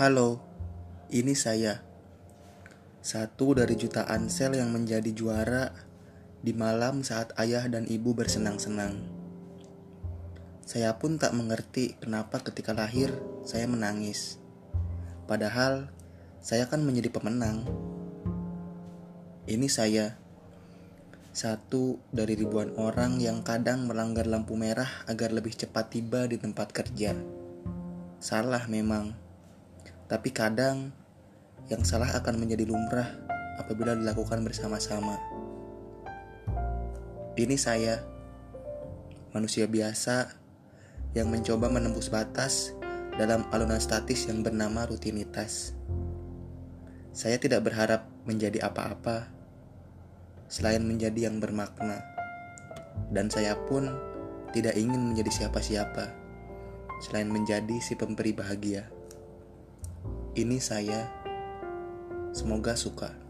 Halo, ini saya. Satu dari jutaan sel yang menjadi juara di malam saat ayah dan ibu bersenang-senang. Saya pun tak mengerti kenapa ketika lahir saya menangis. Padahal saya kan menjadi pemenang. Ini saya. Satu dari ribuan orang yang kadang melanggar lampu merah agar lebih cepat tiba di tempat kerja. Salah memang. Tapi kadang yang salah akan menjadi lumrah apabila dilakukan bersama-sama. Ini saya, manusia biasa yang mencoba menembus batas dalam alunan statis yang bernama rutinitas. Saya tidak berharap menjadi apa-apa selain menjadi yang bermakna. Dan saya pun tidak ingin menjadi siapa-siapa selain menjadi si pemberi bahagia. Ini saya. Semoga suka.